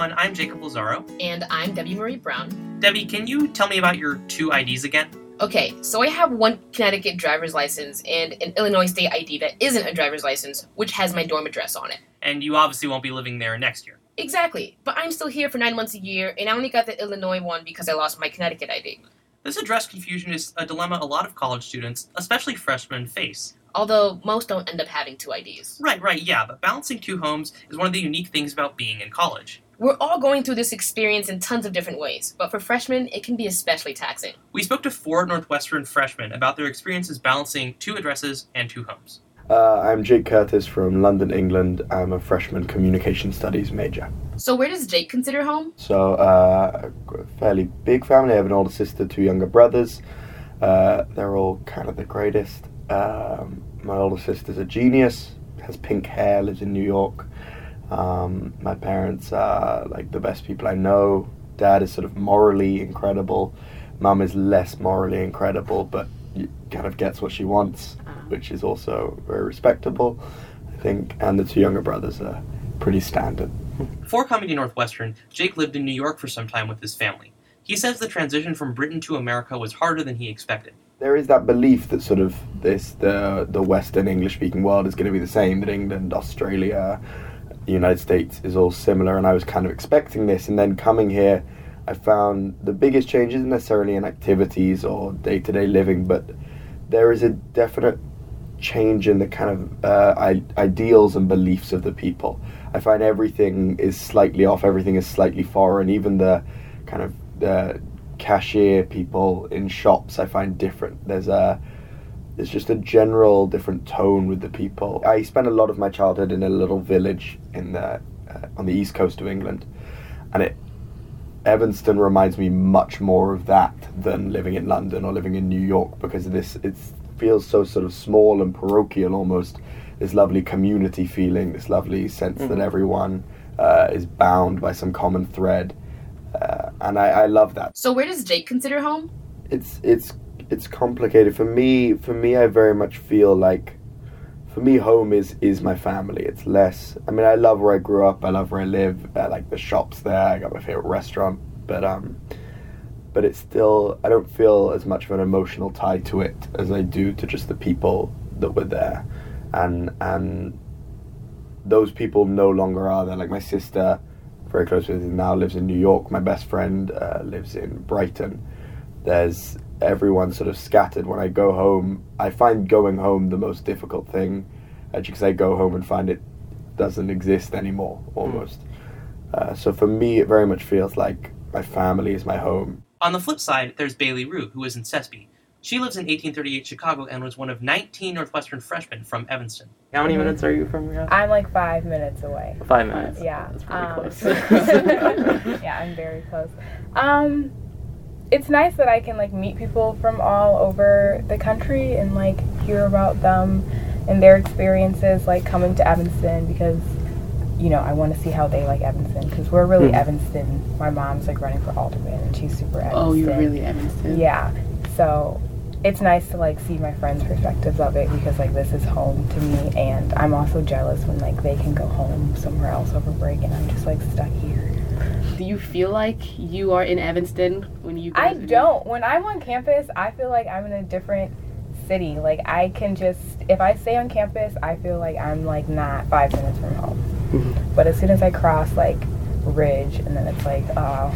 everyone. I'm Jacob Lazaro. And I'm Debbie Marie Brown. Debbie, can you tell me about your two IDs again? Okay, so I have one Connecticut driver's license and an Illinois state ID that isn't a driver's license, which has my dorm address on it. And you obviously won't be living there next year. Exactly, but I'm still here for nine months a year, and I only got the Illinois one because I lost my Connecticut ID. This address confusion is a dilemma a lot of college students, especially freshmen, face. Although most don't end up having two IDs. Right, right, yeah, but balancing two homes is one of the unique things about being in college. We're all going through this experience in tons of different ways, but for freshmen, it can be especially taxing. We spoke to four Northwestern freshmen about their experiences balancing two addresses and two homes. Uh, I'm Jake Curtis from London, England. I'm a freshman communication studies major. So, where does Jake consider home? So, uh, a fairly big family. I have an older sister, two younger brothers. Uh, they're all kind of the greatest. Um, my older sister's a genius, has pink hair, lives in New York. Um, my parents are like the best people I know. Dad is sort of morally incredible. Mum is less morally incredible, but kind of gets what she wants, which is also very respectable, I think. And the two younger brothers are pretty standard. Before coming to Northwestern, Jake lived in New York for some time with his family. He says the transition from Britain to America was harder than he expected. There is that belief that sort of this the the Western English speaking world is going to be the same. That England, Australia, the United States is all similar, and I was kind of expecting this. And then coming here, I found the biggest change isn't necessarily in activities or day to day living, but there is a definite change in the kind of uh, ideals and beliefs of the people. I find everything is slightly off, everything is slightly foreign, even the kind of uh, cashier people in shops I find different. There's a there's just a general different tone with the people. I spent a lot of my childhood in a little village in the uh, on the east coast of England, and it Evanston reminds me much more of that than living in London or living in New York because this it feels so sort of small and parochial almost. This lovely community feeling, this lovely sense mm-hmm. that everyone uh, is bound by some common thread, uh, and I, I love that. So where does Jake consider home? It's it's it's complicated for me. For me, I very much feel like for me, home is is my family. It's less. I mean, I love where I grew up. I love where I live. I like the shops there. I got my favorite restaurant, but um, but it's still. I don't feel as much of an emotional tie to it as I do to just the people that were there, and and those people no longer are there. Like my sister, very close with now lives in New York. My best friend uh, lives in Brighton. There's everyone's sort of scattered. When I go home, I find going home the most difficult thing, because I go home and find it doesn't exist anymore almost. Mm. Uh, so for me, it very much feels like my family is my home. On the flip side, there's Bailey Rue, who is in SESP. She lives in 1838 Chicago and was one of 19 Northwestern freshmen from Evanston. How many minutes are you from your house? I'm like five minutes away. Five minutes. Uh, yeah. That's pretty um, close. yeah, I'm very close. Um, it's nice that I can like meet people from all over the country and like hear about them and their experiences like coming to Evanston because you know I want to see how they like Evanston because we're really mm-hmm. Evanston. My mom's like running for alderman and she's super Evanston. Oh, you're really Evanston. Yeah, so it's nice to like see my friends' perspectives of it because like this is home to me and I'm also jealous when like they can go home somewhere else over break and I'm just like stuck here do you feel like you are in Evanston when you? I don't. When I'm on campus, I feel like I'm in a different city. Like I can just, if I stay on campus, I feel like I'm like not five minutes from home. Mm-hmm. But as soon as I cross like Ridge, and then it's like, oh,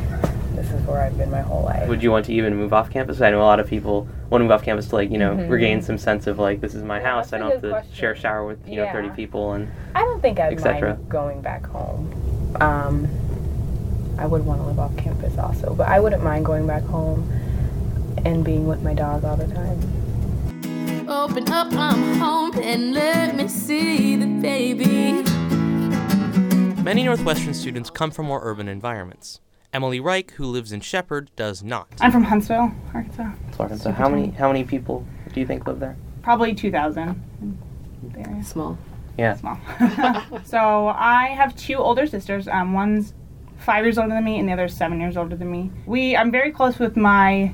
this is where I've been my whole life. Would you want to even move off campus? I know a lot of people want to move off campus to like you know mm-hmm. regain some sense of like this is my yeah, house. I don't have to question. share a shower with you yeah. know thirty people and. I don't think I'd mind going back home. Um, I would want to live off campus also, but I wouldn't mind going back home and being with my dog all the time. Open up, I'm home, and let me see the baby. Many Northwestern students come from more urban environments. Emily Reich, who lives in Shepherd, does not. I'm from Huntsville, Arkansas. Arkansas. How many how many people do you think live there? Probably two thousand. Small. Yeah. Small. so I have two older sisters. Um, one's five years older than me, and the other is seven years older than me. We, I'm very close with my,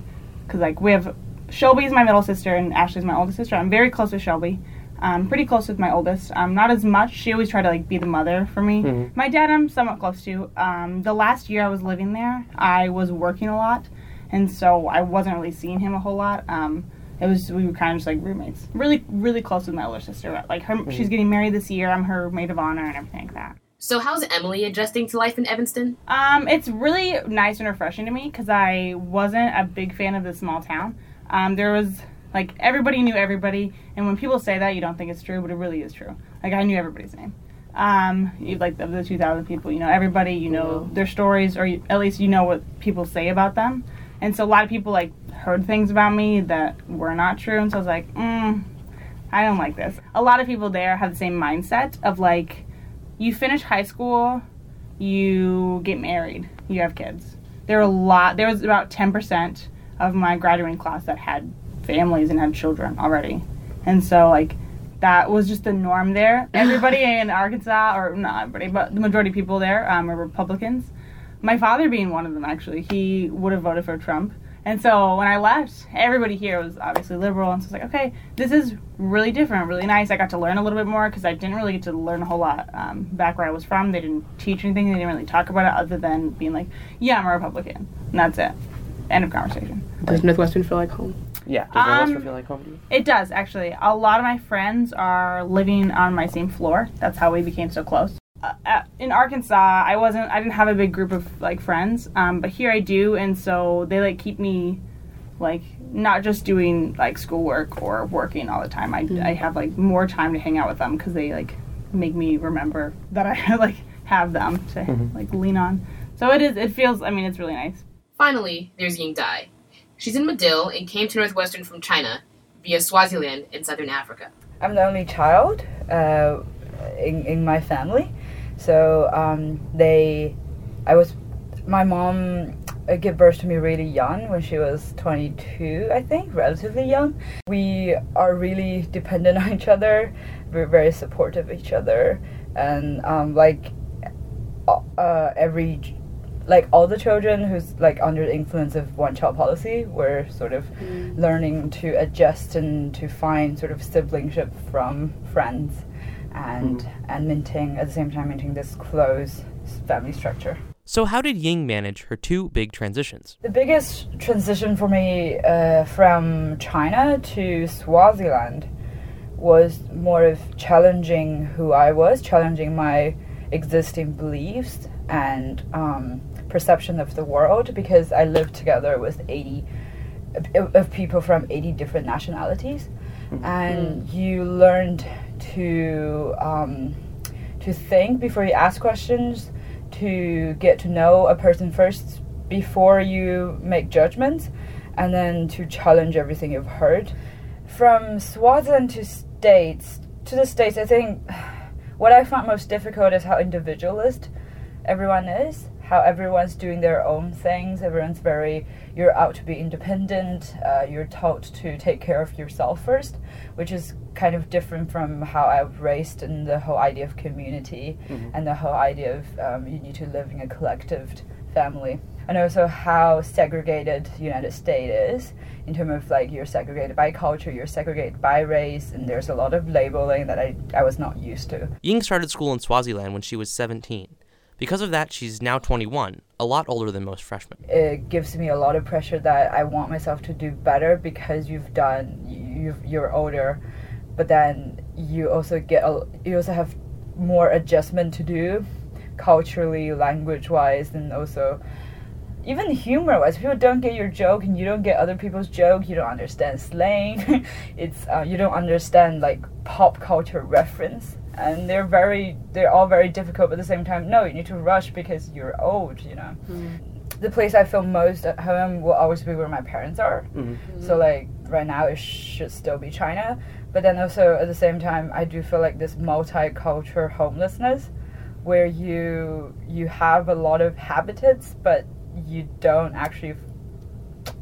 cause like we have Shelby's my middle sister and Ashley's my oldest sister. I'm very close with Shelby. I'm pretty close with my oldest. Um, not as much. She always tried to like be the mother for me. Mhm. My dad, I'm somewhat close to. Um, the last year I was living there, I was working a lot, and so I wasn't really seeing him a whole lot. Um, it was we were kind of just like roommates. Really, really close with my older sister. Like her, she's getting married this year. I'm her maid of honor and everything like that. So, how's Emily adjusting to life in Evanston? Um, it's really nice and refreshing to me because I wasn't a big fan of the small town. Um, there was like everybody knew everybody, and when people say that, you don't think it's true, but it really is true. Like I knew everybody's name. Um, you, like of the 2,000 people, you know everybody, you know their stories, or you, at least you know what people say about them. And so a lot of people like heard things about me that were not true, and so I was like, mm, I don't like this. A lot of people there have the same mindset of like, you finish high school, you get married, you have kids. There are a lot. There was about ten percent of my graduating class that had families and had children already, and so like that was just the norm there. Everybody in Arkansas, or not everybody, but the majority of people there um, are Republicans. My father being one of them, actually, he would have voted for Trump. And so when I left, everybody here was obviously liberal, and so I was like, okay, this is really different, really nice. I got to learn a little bit more because I didn't really get to learn a whole lot um, back where I was from. They didn't teach anything. They didn't really talk about it other than being like, yeah, I'm a Republican, and that's it. End of conversation. Does Northwestern feel like home? Yeah. Does Northwestern Um, feel like home to you? It does actually. A lot of my friends are living on my same floor. That's how we became so close. Uh, uh, in Arkansas, I wasn't. I didn't have a big group of like friends, um, but here I do, and so they like keep me like not just doing like schoolwork or working all the time. I, I have like more time to hang out with them because they like make me remember that I like have them to like lean on. So it is. It feels. I mean, it's really nice. Finally, there's Ying Dai. She's in Medill and came to Northwestern from China via Swaziland in southern Africa. I'm the only child uh, in in my family, so um, they, I was, my mom uh, gave birth to me really young when she was 22, I think, relatively young. We are really dependent on each other. We're very supportive of each other, and um, like uh, every like all the children who's like under the influence of one child policy were sort of learning to adjust and to find sort of siblingship from friends and and maintain at the same time maintain this close family structure So, how did Ying manage her two big transitions? the biggest transition for me uh, from China to Swaziland was more of challenging who I was, challenging my existing beliefs and um, perception of the world because I lived together with 80 of, of people from 80 different nationalities. And you learned to um, to think before you ask questions, to get to know a person first before you make judgments, and then to challenge everything you've heard. From Swaziland to States, to the States, I think what I found most difficult is how individualist everyone is, how everyone's doing their own things, everyone's very, you're out to be independent, uh, you're taught to take care of yourself first, which is kind of different from how I was raised in the whole idea of community and the whole idea of um, you need to live in a collective family. And also how segregated the United States is in terms of like you're segregated by culture, you're segregated by race, and there's a lot of labeling that I, I was not used to. Ying started school in Swaziland when she was 17. Because of that, she's now 21, a lot older than most freshmen. it gives me a lot of pressure that I want myself to do better because you've done you've, you're older, but then you also get a, you also have more adjustment to do, culturally, language wise, and also even humor wise. People don't get your joke, and you don't get other people's joke. You don't understand slang. it's uh, you don't understand like pop culture reference. And they're very, they're all very difficult. But at the same time, no, you need to rush because you're old, you know the place I feel most at home will always be where my parents are. So like right now it should still be China, but then also at the same time I do feel like this multicultural homelessness, where you you have a lot of habitats, but you don't actually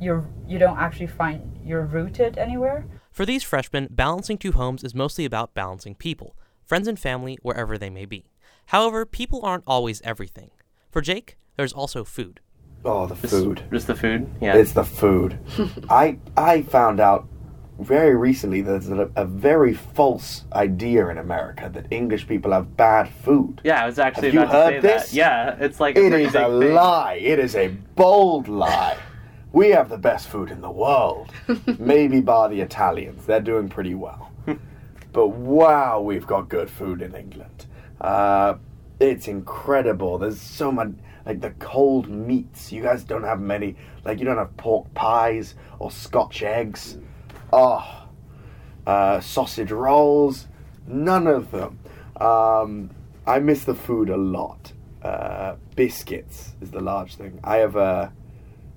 you're you don't actually find you're rooted anywhere. For these freshmen, balancing two homes is mostly about balancing people, friends and family, wherever they may be. However, people aren't always everything. For Jake, there's also food. Oh, the Just- food. Just the food. Yeah. It's the food. I I found out very recently there's a, a very false idea in America that English people have bad food. Yeah, I was actually Have you about to heard say this? that. Yeah, it's like It pretty is a thing. lie. It is a bold lie. We have the best food in the world. Maybe bar the Italians. They're doing pretty well. but wow, we've got good food in England. Uh, it's incredible. There's so much, like the cold meats. You guys don't have many, like, you don't have pork pies or Scotch eggs. Oh, uh, sausage rolls. None of them. Um, I miss the food a lot. Uh, biscuits is the large thing. I have uh,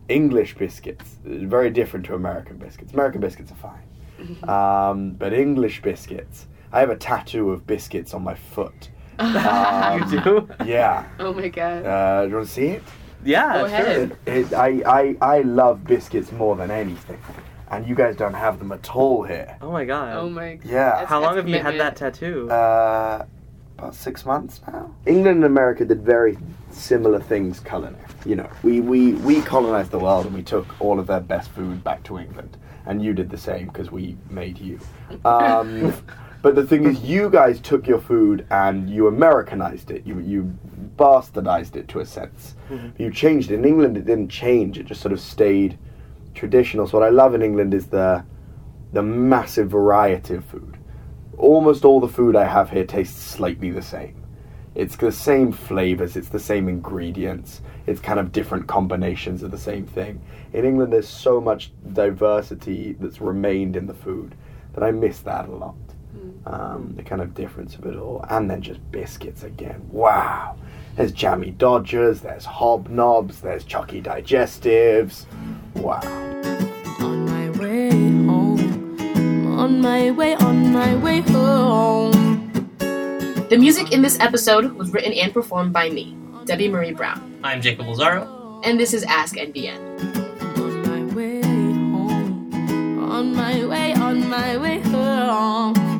English biscuits, very different to American biscuits. American biscuits are fine, um, but English biscuits. I have a tattoo of biscuits on my foot. Um, You do? Yeah. Oh my god. Uh, do you want to see it? Yeah, Go sure. ahead. It, it, I, I, I love biscuits more than anything, and you guys don't have them at all here. Oh my god. Oh my. God. Yeah. That's- How long that's have you had that tattoo? Uh, about six months now. England and America did very similar things culinary. You know, we, we, we colonized the world and we took all of their best food back to England, and you did the same because we made you. Um, but the thing is, you guys took your food and you Americanized it. You you bastardized it to a sense. You changed it. In England, it didn't change. It just sort of stayed traditional. So what I love in England is the the massive variety of food almost all the food I have here tastes slightly the same. It's the same flavors, it's the same ingredients, it's kind of different combinations of the same thing. In England, there's so much diversity that's remained in the food that I miss that a lot. Um, the kind of difference of it all. And then just biscuits again. Wow. There's Jammy Dodgers, there's Hobnobs, there's Choccy Digestives. Wow. On my way home, on my way, on my way home. The music in this episode was written and performed by me, Debbie Marie Brown. I'm Jacob Lazaro. And this is Ask NBN. On my way, on my way home.